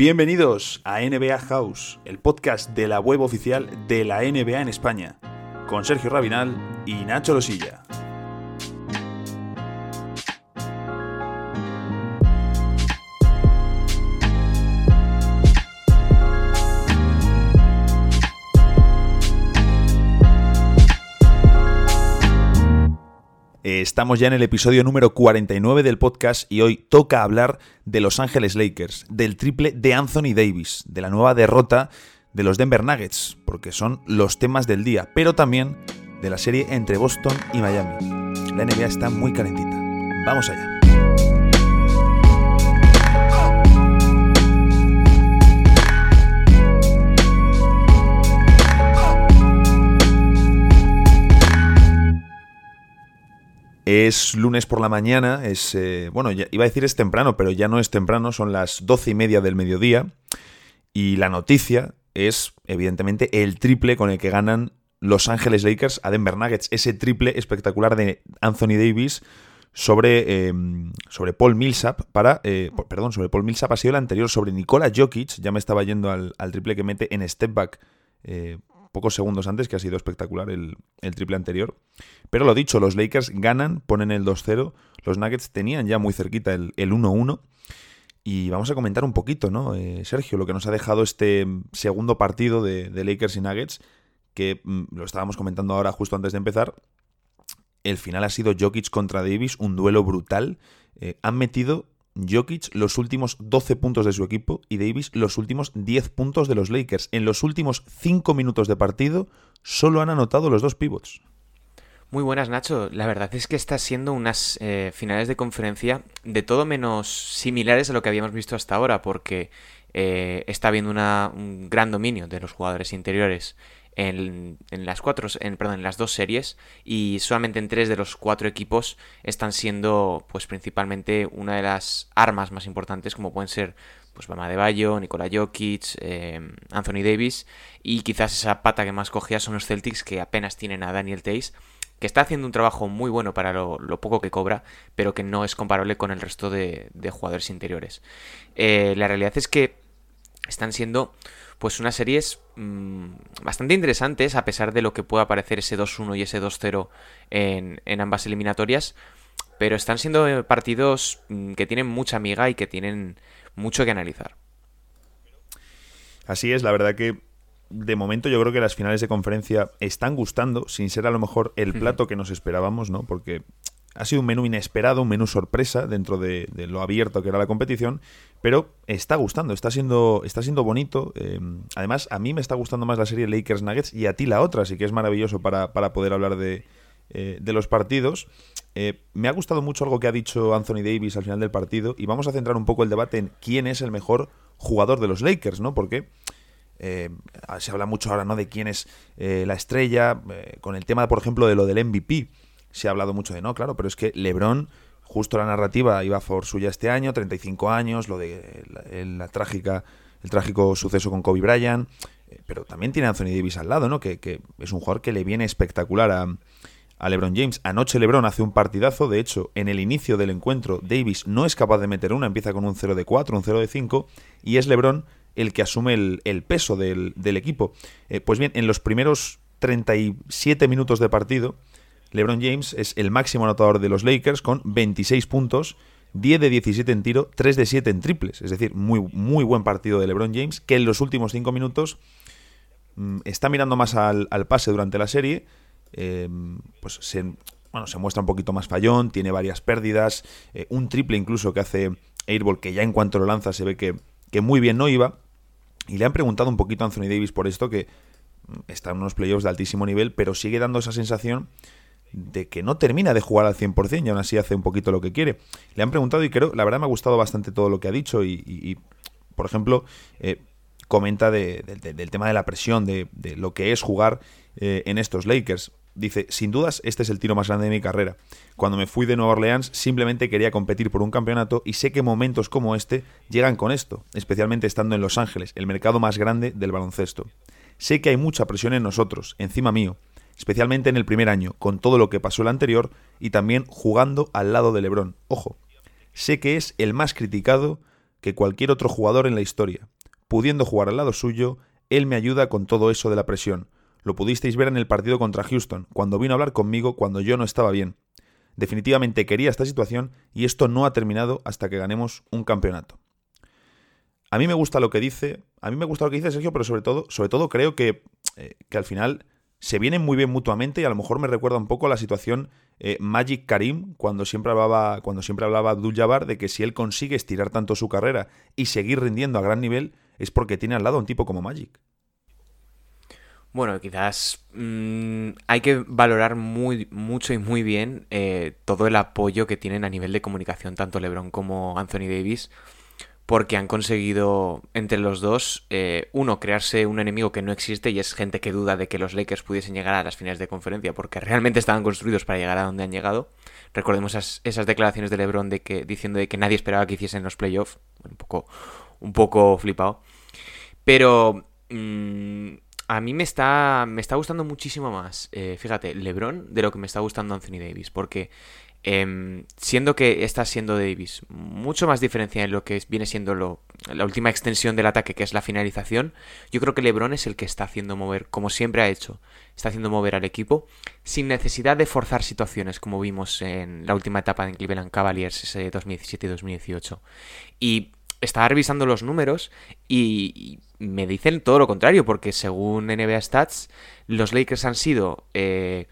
Bienvenidos a NBA House, el podcast de la web oficial de la NBA en España, con Sergio Rabinal y Nacho Losilla. Estamos ya en el episodio número 49 del podcast y hoy toca hablar de Los Ángeles Lakers, del triple de Anthony Davis, de la nueva derrota de los Denver Nuggets, porque son los temas del día, pero también de la serie entre Boston y Miami. La NBA está muy calentita. Vamos allá. Es lunes por la mañana, es, eh, bueno, iba a decir es temprano, pero ya no es temprano, son las doce y media del mediodía. Y la noticia es, evidentemente, el triple con el que ganan Los Ángeles Lakers a Denver Nuggets. Ese triple espectacular de Anthony Davis sobre, em, sobre Paul Millsap para. Eh, perdón, sobre Paul Millsap ha sido el anterior, sobre Nikola Jokic. Ya me estaba yendo al, al triple que mete en step back eh, pocos segundos antes, que ha sido espectacular el, triple anterior. Pero lo dicho, los Lakers ganan, ponen el 2-0. Los Nuggets tenían ya muy cerquita el 1-1. Y vamos a comentar un poquito, ¿no, eh, Sergio? Lo que nos ha dejado este segundo partido de, Lakers y Nuggets, que mm, lo estábamos comentando ahora justo antes de empezar. El final ha sido Jokic contra Davis, un duelo brutal. Eh, han metido Jokic los últimos 12 puntos de su equipo y Davis los últimos 10 puntos de los Lakers. En los últimos 5 minutos de partido solo han anotado los dos pivots. Muy buenas, Nacho. La verdad es que está siendo unas eh, finales de conferencia de todo menos similares a lo que habíamos visto hasta ahora, porque eh, está habiendo un gran dominio de los jugadores interiores en, las cuatro, perdón, en las dos series y solamente en tres de los cuatro equipos están siendo pues principalmente una de las armas más importantes como pueden ser pues Bama de Bayo, Nikola Jokic, eh, Anthony Davis y quizás esa pata que más cogía son los Celtics que apenas tienen a Daniel Tays que está haciendo un trabajo muy bueno para lo, poco que cobra, pero que no es comparable con el resto de, jugadores interiores. Eh, la realidad es que están siendo pues unas series mmm, bastante interesantes, a pesar de lo que pueda parecer ese 2-1 y ese 2-0 en, en, ambas eliminatorias. Pero están siendo eh, partidos mm, que tienen mucha amiga y que tienen mucho que analizar. Así es, la verdad que de momento yo creo que las finales de conferencia están gustando, sin ser a lo mejor el plato que nos esperábamos, ¿no? Porque ha sido un menú inesperado, un menú sorpresa dentro de, lo abierto que era la competición, pero está gustando, está siendo, está siendo bonito. Em, además, a mí me está gustando más la serie Lakers Nuggets y a ti la otra, así que es maravilloso para, poder hablar de, eh, de los partidos. Eh, me ha gustado mucho algo que ha dicho Anthony Davis al final del partido y vamos a centrar un poco el debate en quién es el mejor jugador de los Lakers, ¿no? Porque eh, se habla mucho ahora, ¿no? De quién es la estrella, con el tema, por ejemplo, de lo del MVP se ha hablado mucho de no, claro, pero es que LeBron, justo la narrativa iba por suya este año, 35 años, lo de la, trágica, el trágico suceso con Kobe Bryant, eh, pero también tiene a Anthony Davis al lado, ¿no? Que, es un jugador que le viene espectacular a, a LeBron James. Anoche LeBron hace un partidazo, de hecho, en el inicio del encuentro Davis no es capaz de meter una, empieza con un 0 de 4, un 0 de 5, y es LeBron el que asume el, peso del, equipo. Eh, pues bien, en los primeros 37 minutos de partido, LeBron James es el máximo anotador de los Lakers con 26 puntos, 10 de 17 en tiro, 3 de 7 en triples. Es decir, muy, muy buen partido de LeBron James, que en los últimos 5 minutos mm, está mirando más al, pase durante la serie. Em, pues se, bueno, se muestra un poquito más fallón, tiene varias pérdidas, eh, un triple incluso que hace Airball, que ya en cuanto lo lanza se ve que, que muy bien no iba. Y le han preguntado un poquito a Anthony Davis por esto, que mm, está en unos playoffs de altísimo nivel, pero sigue dando esa sensación de que no termina de jugar al 100% y aún así hace un poquito lo que quiere. Le han preguntado y creo, la verdad me ha gustado bastante todo lo que ha dicho y, por ejemplo, eh, comenta del tema de la presión, de, lo que es jugar eh, en estos Lakers. Dice, sin dudas, este es el tiro más grande de mi carrera. Cuando me fui de Nueva Orleans simplemente quería competir por un campeonato y sé que momentos como este llegan con esto, especialmente estando en Los Ángeles, el mercado más grande del baloncesto. Sé que hay mucha presión en nosotros, encima mío, especialmente en el primer año, con todo lo que pasó el anterior y también jugando al lado de Lebron. Ojo, sé que es el más criticado, que cualquier otro jugador en la historia. Pudiendo jugar al lado suyo, él me ayuda con todo eso de la presión. Lo pudisteis ver en el partido contra Houston, cuando vino a hablar conmigo cuando yo no estaba bien. Definitivamente quería esta situación y esto no ha terminado hasta que ganemos un campeonato. A mí me gusta lo que dice, a mí me gusta lo que dice Sergio, pero sobre todo, sobre todo creo que, eh, que al final se vienen muy bien mutuamente y a lo mejor me recuerda un poco a la situación eh, Magic Karim cuando siempre hablaba cuando siempre hablaba Abdul Jabbar de que si él consigue estirar tanto su carrera y seguir rindiendo a gran nivel es porque tiene al lado un tipo como Magic. Bueno, quizás mm, hay que valorar muy, mucho y muy bien eh, todo el apoyo que tienen a nivel de comunicación tanto LeBron como Anthony Davis, porque han conseguido entre los dos, eh, uno, crearse un enemigo que no existe y es gente que duda de que los Lakers pudiesen llegar a las finales de conferencia, porque realmente estaban construidos para llegar a donde han llegado. Recordemos esas, declaraciones de LeBron de que, diciendo de que nadie esperaba que hiciesen los playoffs, un poco, un poco flipado. Pero... Mm, a mí me está, me está gustando muchísimo más, eh, fíjate, LeBron de lo que me está gustando Anthony Davis, porque em, siendo que está siendo Davis mucho más diferencia en lo que viene siendo lo, la última extensión del ataque, que es la finalización, yo creo que LeBron es el que está haciendo mover, como siempre ha hecho, está haciendo mover al equipo sin necesidad de forzar situaciones, como vimos en la última etapa en Cleveland Cavaliers ese 2017 y 2018. Y estaba revisando los números y, me dicen todo lo contrario, porque según NBA Stats, los Lakers han sido, eh,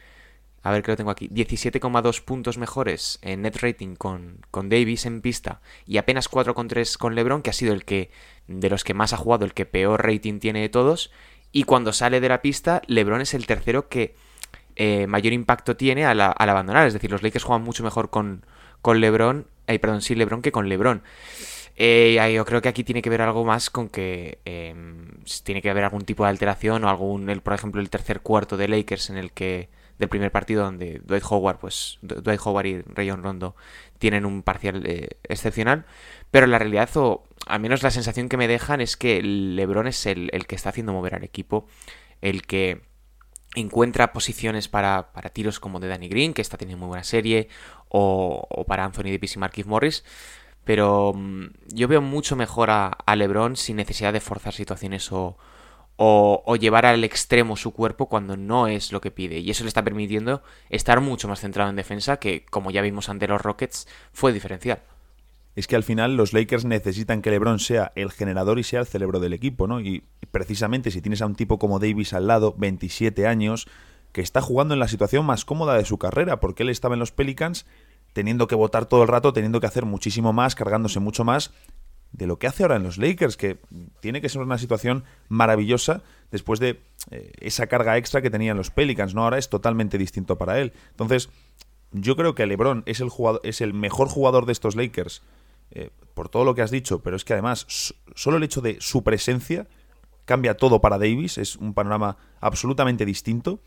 a ver que lo tengo aquí, 17,2 puntos mejores en net rating con, con Davis en pista y apenas 4,3 con LeBron, que ha sido el que, de los que más ha jugado, el que peor rating tiene de todos. Y cuando sale de la pista, LeBron es el tercero que eh, mayor impacto tiene al, abandonar. Es decir, los Lakers juegan mucho mejor con, con LeBron, eh, perdón, sí, LeBron que con LeBron. Eh, yo creo que aquí tiene que ver algo más con que em, tiene que haber algún tipo de alteración o algún, el, por ejemplo, el tercer cuarto de Lakers en el que del primer partido donde Dwight Howard, pues Dwight Howard y Rayon Rondo tienen un parcial eh, excepcional, pero la realidad o al menos la sensación que me dejan es que LeBron es el, que está haciendo mover al equipo, el que encuentra posiciones para, para tiros como de Danny Green, que está teniendo muy buena serie, o, para Anthony Davis y Marquis Morris, pero mm, yo veo mucho mejor a, LeBron sin necesidad de forzar situaciones o, o, llevar al extremo su cuerpo cuando no es lo que pide. Y eso le está permitiendo estar mucho más centrado en defensa, que como ya vimos ante los Rockets, fue diferencial. Es que al final los Lakers necesitan que LeBron sea el generador y sea el cerebro del equipo, ¿no? Y precisamente si tienes a un tipo como Davis al lado, 27 años, que está jugando en la situación más cómoda de su carrera, porque él estaba en los Pelicans teniendo que votar todo el rato, teniendo que hacer muchísimo más, cargándose mucho más de lo que hace ahora en los Lakers, que tiene que ser una situación maravillosa después de eh, esa carga extra que tenían los Pelicans, ¿no? Ahora es totalmente distinto para él. Entonces, yo creo que LeBron es el, jugador, es el mejor jugador de estos Lakers, eh, por todo lo que has dicho, pero es que además, solo el hecho de su presencia cambia todo para Davis, es un panorama absolutamente distinto,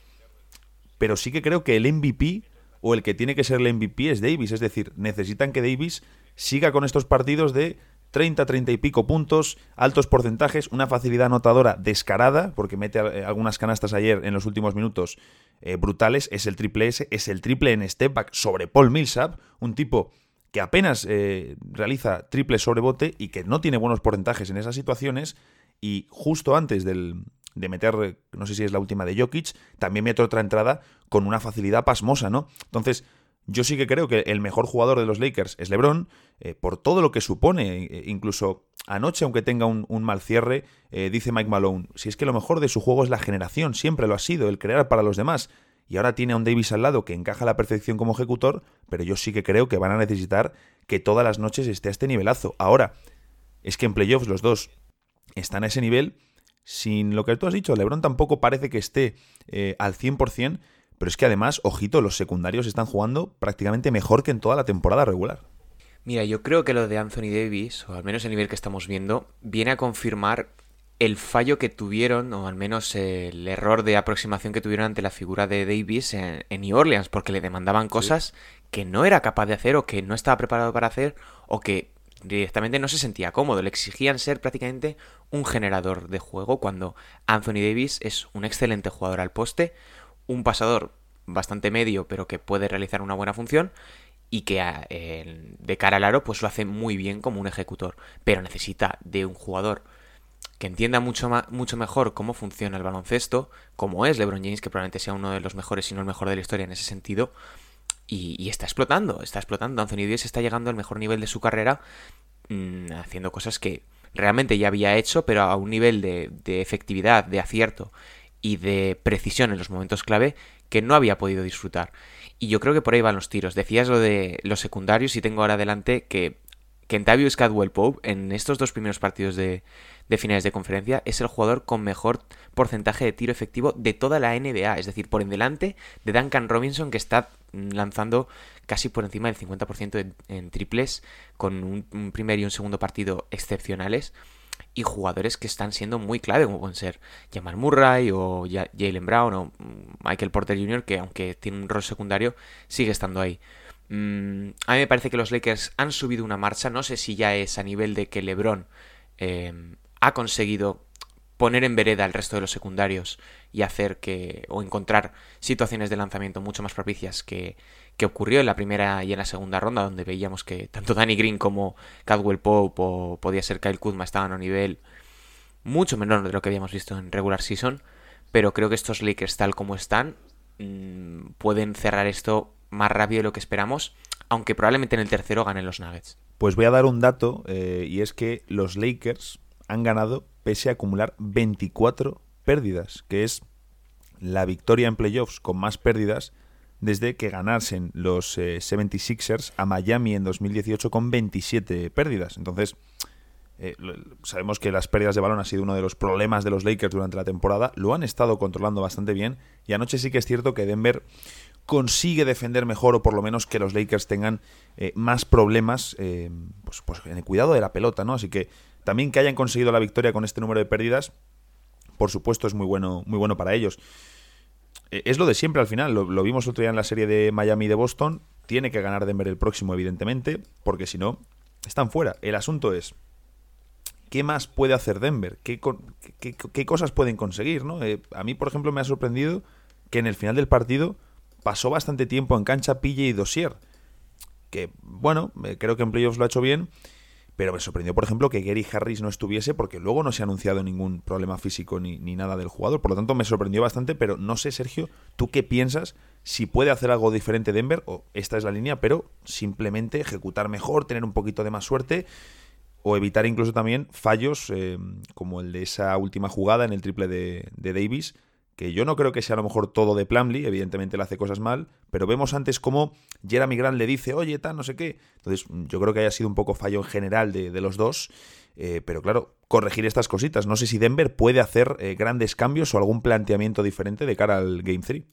pero sí que creo que el MVP o el que tiene que ser el MVP es Davis. Es decir, necesitan que Davis siga con estos partidos de 30, 30 y pico puntos, altos porcentajes, una facilidad anotadora descarada, porque mete eh, algunas canastas ayer en los últimos minutos eh, brutales, es el triple S, es el triple en step back sobre Paul Millsap, un tipo que apenas eh, realiza triple sobre bote y que no tiene buenos porcentajes en esas situaciones, y justo antes del, de meter, no sé si es la última de Jokic, también mete otra entrada con una facilidad pasmosa, ¿no? Entonces, yo sí que creo que el mejor jugador de los Lakers es LeBron, eh, por todo lo que supone. Eh, incluso anoche, aunque tenga un, mal cierre, eh, dice Mike Malone, si es que lo mejor de su juego es la generación, siempre lo ha sido, el crear para los demás. Y ahora tiene a un Davis al lado que encaja la perfección como ejecutor, pero yo sí que creo que van a necesitar que todas las noches esté a este nivelazo. Ahora, es que en playoffs los dos están a ese nivel sin lo que tú has dicho, Lebron tampoco parece que esté al 100%, pero es que además, ojito, los secundarios están jugando prácticamente mejor que en toda la temporada regular. Mira, yo creo que lo de Anthony Davis, o al menos el nivel que estamos viendo, viene a confirmar el fallo que tuvieron, o al menos el error de aproximación que tuvieron ante la figura de Davis en, New Orleans, porque le demandaban cosas que no era capaz de hacer, o que no estaba preparado para hacer, o que directamente no se sentía cómodo. Le exigían ser prácticamente un generador de juego cuando Anthony Davis es un excelente jugador al poste, un pasador bastante medio pero que puede realizar una buena función y que eh, de cara al aro pues lo hace muy bien como un ejecutor, pero necesita de un jugador que entienda mucho, mucho mejor cómo funciona el baloncesto, como es LeBron James, que probablemente sea uno de los mejores, si no el mejor de la historia en ese sentido, y, está explotando, está explotando. Anthony Davis está llegando al mejor nivel de su carrera, mm, haciendo cosas que realmente ya había hecho, pero a un nivel de efectividad, de acierto y de precisión en los momentos clave que no había podido disfrutar. Y yo creo que por ahí van los tiros. Decías lo de los secundarios y tengo ahora adelante que Kentavious Cadwell Pope en estos dos primeros partidos de, de finales de conferencia es el jugador con mejor porcentaje de tiro efectivo de toda la NBA, es decir, por en delante de Duncan Robinson que está lanzando casi por encima del 50% en, triples con un, primer y un segundo partido excepcionales y jugadores que están siendo muy clave como pueden ser Jamal Murray o Jalen Brown o Michael Porter Jr. que aunque tiene un rol secundario sigue estando ahí. Mm, a mí me parece que los Lakers han subido una marcha, no sé si ya es a nivel de que LeBron eh, ha conseguido poner en vereda al resto de los secundarios y hacer que o encontrar situaciones de lanzamiento mucho más propicias que, que ocurrió en la primera y en la segunda ronda donde veíamos que tanto Danny Green como Cadwell Pope o podía ser Kyle Kuzma estaban a un nivel mucho menor de lo que habíamos visto en regular season pero creo que estos Lakers tal como están mm, pueden cerrar esto más rápido de lo que esperamos aunque probablemente en el tercero ganen los Nuggets. Pues voy a dar un dato eh, y es que los Lakers han ganado pese a acumular 24 pérdidas, que es la victoria en playoffs con más pérdidas desde que ganasen los 76ers eh, a Miami en 2018 con 27 pérdidas. Entonces, eh, sabemos que las pérdidas de balón ha sido uno de los problemas de los Lakers durante la temporada. Lo han estado controlando bastante bien. Y anoche sí que es cierto que Denver consigue defender mejor o por lo menos que los Lakers tengan eh, más problemas pues, pues, en el cuidado de la pelota, ¿no? Así que también que hayan conseguido la victoria con este número de pérdidas, por supuesto, es muy bueno, muy bueno para ellos. E, es lo de siempre al final, lo, vimos otro día en la serie de Miami de Boston. Tiene que ganar Denver el próximo, evidentemente, porque si no, están fuera. El asunto es, ¿qué más puede hacer Denver? ¿Qué, qué, cosas pueden conseguir? ¿no? Eh, a mí, por ejemplo, me ha sorprendido que en el final del partido pasó bastante tiempo en cancha Pille y Dosier. Que, bueno, eh, creo que en playoffs lo ha hecho bien pero me sorprendió, por ejemplo, que Gary Harris no estuviese porque luego no se ha anunciado ningún problema físico ni, nada del jugador. Por lo tanto, me sorprendió bastante, pero no sé, Sergio, ¿tú qué piensas? Si puede hacer algo diferente Denver, o esta es la línea, pero simplemente ejecutar mejor, tener un poquito de más suerte o evitar incluso también fallos eh, como el de esa última jugada en el triple de, de Davis, que yo no creo que sea a lo mejor todo de Plumlee, evidentemente le hace cosas mal, pero vemos antes cómo Jeremy Grant le dice, oye, tal, no sé qué. Entonces, yo creo que haya sido un poco fallo en general de, los dos, eh, pero claro, corregir estas cositas. No sé si Denver puede hacer eh, grandes cambios o algún planteamiento diferente de cara al Game 3.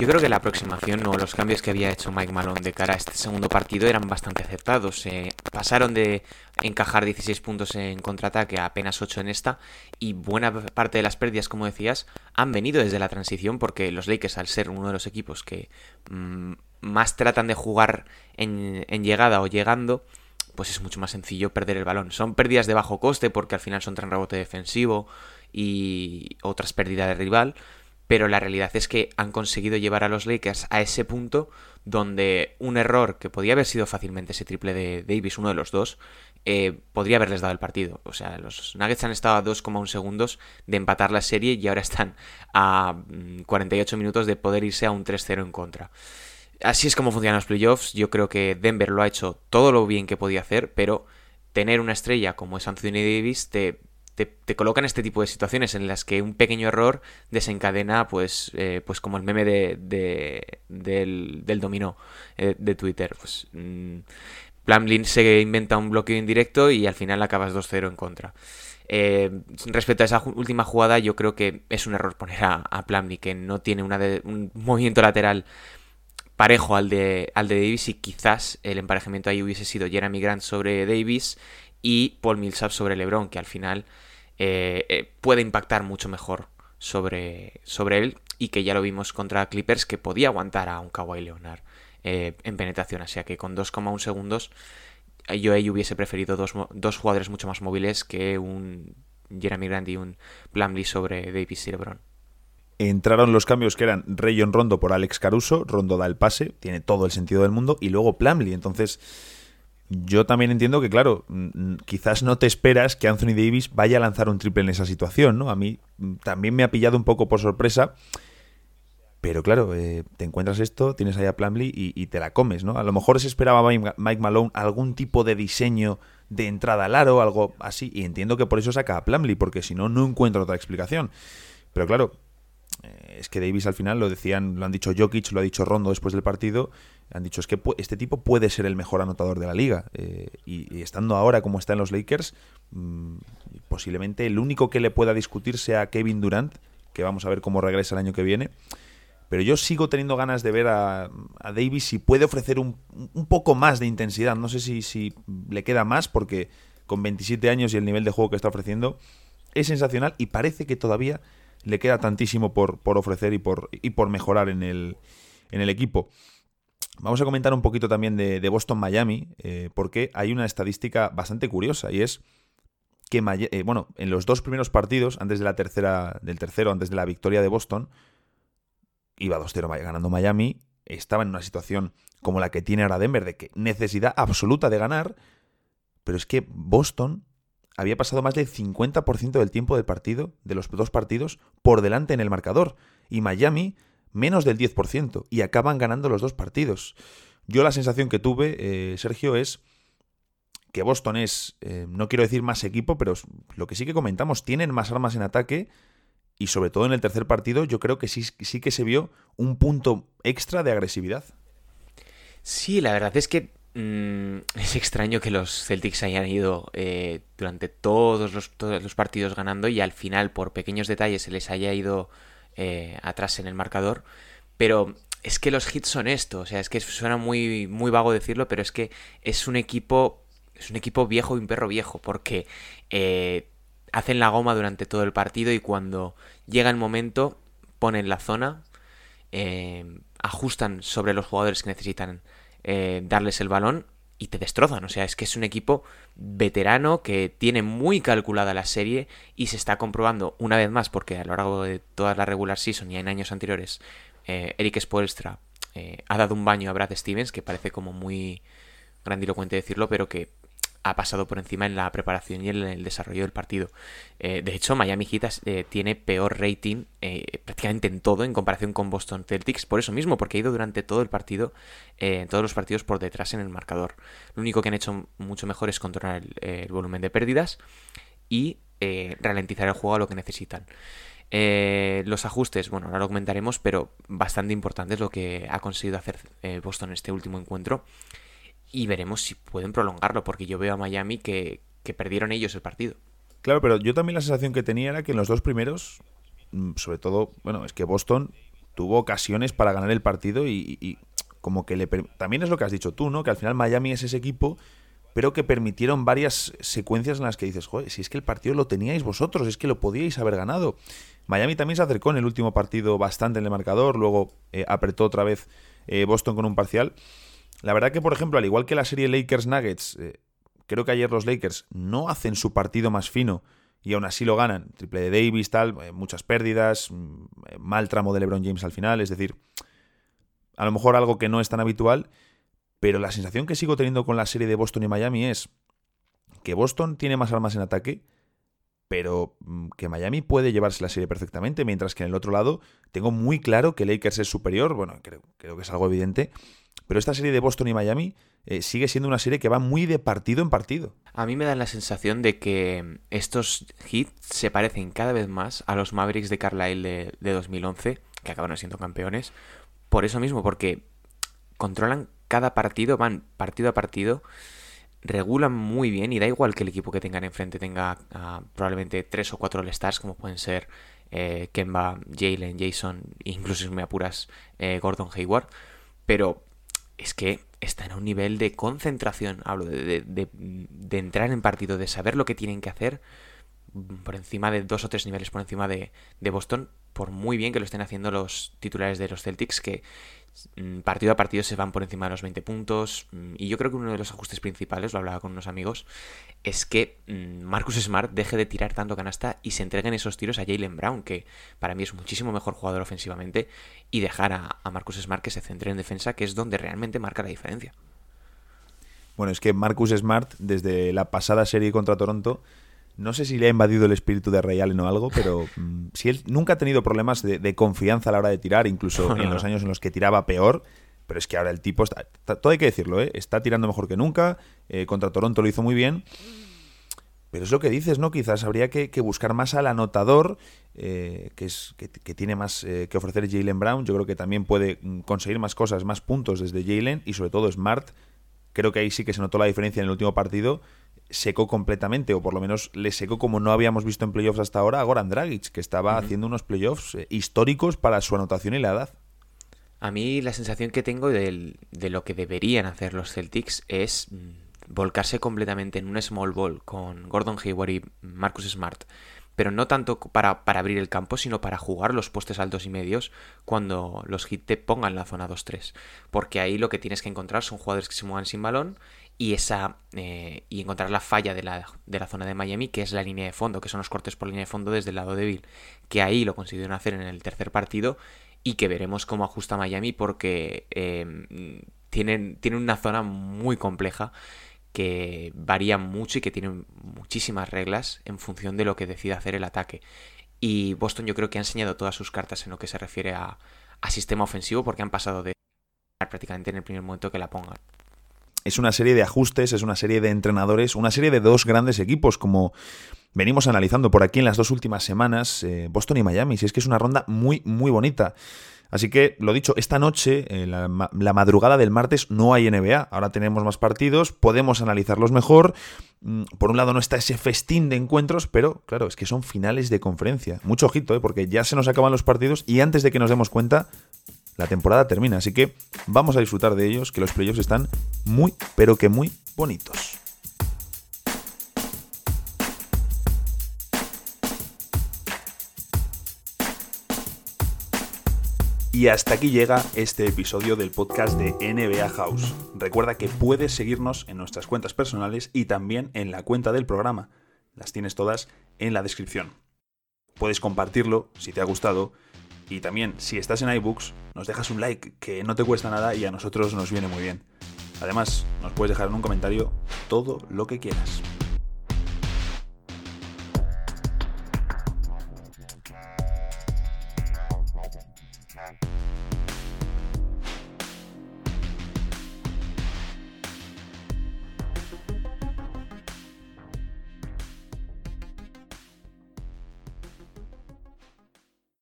Yo creo que la aproximación o los cambios que había hecho Mike Malone de cara a este segundo partido eran bastante acertados. Eh, pasaron de encajar 16 puntos en contraataque a apenas 8 en esta y buena parte de las pérdidas, como decías, han venido desde la transición porque los Lakers, al ser uno de los equipos que mm, más tratan de jugar en, llegada o llegando, pues es mucho más sencillo perder el balón. Son pérdidas de bajo coste porque al final son tren rebote defensivo y otras pérdidas de rival pero la realidad es que han conseguido llevar a los Lakers a ese punto donde un error que podía haber sido fácilmente ese triple de Davis, uno de los dos, eh, podría haberles dado el partido. O sea, los Nuggets han estado a 2,1 segundos de empatar la serie y ahora están a 48 mm, minutos de poder irse a un 3-0 en contra. Así es como funcionan los playoffs. Yo creo que Denver lo ha hecho todo lo bien que podía hacer, pero tener una estrella como es Anthony Davis te te, colocan este tipo de situaciones en las que un pequeño error desencadena, pues, eh, pues como el meme de, del, del, dominó eh, de Twitter. Pues, mmm, se inventa un bloqueo indirecto y al final acabas 2-0 en contra. Eh, respecto a esa última jugada, yo creo que es un error poner a, a que no tiene una un movimiento lateral parejo al de, al de Davis y quizás el emparejamiento ahí hubiese sido Jeremy Grant sobre Davis y Paul Millsap sobre LeBron, que al final eh, eh, puede impactar mucho mejor sobre, sobre él y que ya lo vimos contra Clippers que podía aguantar a un Kawhi Leonard eh, en penetración. O sea que con 2,1 segundos yo ahí hubiese preferido dos, dos, jugadores mucho más móviles que un Jeremy Grant y un Plumlee sobre Davis y LeBron. Entraron los cambios que eran Rayon Rondo por Alex Caruso, Rondo da el pase, tiene todo el sentido del mundo, y luego Plumlee. Entonces, yo también entiendo que, claro, quizás no te esperas que Anthony Davis vaya a lanzar un triple en esa situación, ¿no? A mí también me ha pillado un poco por sorpresa. Pero claro, eh, te encuentras esto, tienes ahí a Plumlee y, te la comes, ¿no? A lo mejor se esperaba Mike Malone algún tipo de diseño de entrada al aro, algo así, y entiendo que por eso saca a Plumlee, porque si no, no encuentro otra explicación. Pero claro, eh, es que Davis al final lo decían, lo han dicho Jokic, lo ha dicho Rondo después del partido, han dicho es que este tipo puede ser el mejor anotador de la liga eh, y, estando ahora como está en los Lakers, mm, posiblemente el único que le pueda discutir sea Kevin Durant, que vamos a ver cómo regresa el año que viene. Pero yo sigo teniendo ganas de ver a, Davis si puede ofrecer un, poco más de intensidad. No sé si, si le queda más porque con 27 años y el nivel de juego que está ofreciendo es sensacional y parece que todavía le queda tantísimo por, por ofrecer y por, y por mejorar en el, en el equipo. Vamos a comentar un poquito también de, Boston-Miami, eh, porque hay una estadística bastante curiosa y es que, eh, bueno, en los dos primeros partidos, antes de la tercera, del tercero, antes de la victoria de Boston, iba 2-0 ganando Miami, estaba en una situación como la que tiene ahora Denver, de que necesidad absoluta de ganar, pero es que Boston había pasado más del 50% del tiempo del partido, de los dos partidos, por delante en el marcador. Y Miami, menos del 10%. Y acaban ganando los dos partidos. Yo la sensación que tuve, eh, Sergio, es que Boston es, eh, no quiero decir más equipo, pero lo que sí que comentamos, tienen más armas en ataque. Y sobre todo en el tercer partido, yo creo que sí, sí que se vio un punto extra de agresividad. Sí, la verdad es que Mm, es extraño que los Celtics hayan ido eh, durante todos los, todos los, partidos ganando y al final por pequeños detalles se les haya ido eh, atrás en el marcador. Pero es que los hits son esto, o sea, es que suena muy, muy vago decirlo, pero es que es un equipo, es un equipo viejo y un perro viejo, porque eh, hacen la goma durante todo el partido y cuando llega el momento ponen la zona, ajustan sobre los jugadores que necesitan eh, darles el balón y te destrozan. O sea, es que es un equipo veterano que tiene muy calculada la serie y se está comprobando una vez más, porque a lo largo de toda la regular season y en años anteriores, eh, Eric Spoelstra eh, ha dado un baño a Brad Stevens, que parece como muy grandilocuente decirlo, pero que ha pasado por encima en la preparación y en el desarrollo del partido. Eh, de hecho, Miami Heat eh, tiene peor rating eh, prácticamente en todo en comparación con Boston Celtics, por eso mismo, porque ha ido durante todo el partido, en todos los partidos por detrás en el marcador. Lo único que han hecho mucho mejor es controlar el, volumen de pérdidas y ralentizar el juego a lo que necesitan. los ajustes, bueno, ahora lo comentaremos, pero bastante importante es lo que ha conseguido hacer Boston en este último encuentro y veremos si pueden prolongarlo, porque yo veo a Miami que, perdieron ellos el partido. Claro, pero yo también la sensación que tenía era que en los dos primeros, mm, sobre todo, bueno, es que Boston tuvo ocasiones para ganar el partido y, como que le... También es lo que has dicho tú, ¿no? Que al final Miami es ese equipo, pero que permitieron varias secuencias en las que dices, joder, si es que el partido lo teníais vosotros, es que lo podíais haber ganado. Miami también se acercó en el último partido bastante en el marcador, luego eh, apretó otra vez eh, Boston con un parcial. La verdad que, por ejemplo, al igual que la serie Lakers-Nuggets, eh, creo que ayer los Lakers no hacen su partido más fino y aún así lo ganan. Triple de Davis, tal, eh, muchas pérdidas, mm, eh, mal tramo de LeBron James al final, es decir, a lo mejor algo que no es tan habitual, pero la sensación que sigo teniendo con la serie de Boston y Miami es que Boston tiene más armas en ataque, pero mm, que Miami puede llevarse la serie perfectamente, mientras que en el otro lado tengo muy claro que Lakers es superior, bueno, creo, creo que es algo evidente, pero esta serie de Boston y Miami eh, sigue siendo una serie que va muy de partido en partido. A mí me da la sensación de que estos hits se parecen cada vez más a los Mavericks de Carlisle de, 2011, que acabaron siendo campeones. Por eso mismo, porque controlan cada partido, van partido a partido, regulan muy bien y da igual que el equipo que tengan enfrente tenga ah, probablemente tres o cuatro All-Stars, como pueden ser eh, Kemba, Jalen, Jason, incluso si me apuras, eh, Gordon Hayward. Pero es que está en un nivel de concentración, hablo de, entrar en partido, de saber lo que tienen que hacer por encima de dos o tres niveles por encima de, Boston, por muy bien que lo estén haciendo los titulares de los Celtics, que Mm, partido a partido se van por encima de los 20 puntos. Mm, y yo creo que uno de los ajustes principales, lo hablaba con unos amigos, es que mm, Marcus Smart deje de tirar tanto canasta y se entreguen esos tiros a Jalen Brown, que para mí es muchísimo mejor jugador ofensivamente, y dejar a, Marcus Smart que se centre en defensa, que es donde realmente marca la diferencia. Bueno, es que Marcus Smart, desde la pasada serie contra Toronto, no sé si le ha invadido el espíritu de Ray Allen o algo, pero si él nunca ha tenido problemas de, confianza a la hora de tirar, incluso en los años en los que tiraba peor, pero es que ahora el tipo está, todo hay que decirlo, ¿eh? está tirando mejor que nunca, eh, contra Toronto lo hizo muy bien, pero es lo que dices, ¿no? Quizás habría que, buscar más al anotador, eh, que, es, que, tiene más que ofrecer Jalen Brown, yo creo que también puede mm, conseguir más cosas, más puntos desde Jalen y sobre todo Smart, creo que ahí sí que se notó la diferencia en el último partido, secó completamente, o por lo menos le secó como no habíamos visto en playoffs hasta ahora a Goran Dragic, que estaba haciendo unos playoffs históricos para su anotación y la edad. A mí la sensación que tengo de, lo que deberían hacer los Celtics es mm, volcarse completamente en un small ball con Gordon Hayward y Marcus Smart. Pero no tanto para, para abrir el campo, sino para jugar los postes altos y medios cuando los hit te pongan la zona 2-3. Porque ahí lo que tienes que encontrar son jugadores que se muevan sin balón y esa eh, y encontrar la falla de la, de la, zona de Miami, que es la línea de fondo, que son los cortes por línea de fondo desde el lado débil, que ahí lo consiguieron hacer en el tercer partido y que veremos cómo ajusta Miami porque eh, tienen, una zona muy compleja que varía mucho y que tiene muchísimas reglas en función de lo que decida hacer el ataque. Y Boston yo creo que ha enseñado todas sus cartas en lo que se refiere a, a sistema ofensivo porque han pasado de prácticamente en el primer momento que la pongan es una serie de ajustes, es una serie de entrenadores, una serie de dos grandes equipos como venimos analizando por aquí en las dos últimas semanas, eh, Boston y Miami. Si es que es una ronda muy, muy bonita. Así que, lo dicho, esta noche, eh, la, madrugada del martes, no hay NBA. Ahora tenemos más partidos, podemos analizarlos mejor. Mm, por un lado no está ese festín de encuentros, pero claro, es que son finales de conferencia. Mucho ojito, ¿eh? porque ya se nos acaban los partidos y antes de que nos demos cuenta, la temporada termina. Así que vamos a disfrutar de ellos, que los playoffs están muy, pero que muy bonitos. Y hasta aquí llega este episodio del podcast de NBA House. Recuerda que puedes seguirnos en nuestras cuentas personales y también en la cuenta del programa. Las tienes todas en la descripción. Puedes compartirlo si te ha gustado y también si estás en iBooks nos dejas un like que no te cuesta nada y a nosotros nos viene muy bien. Además, nos puedes dejar en un comentario todo lo que quieras.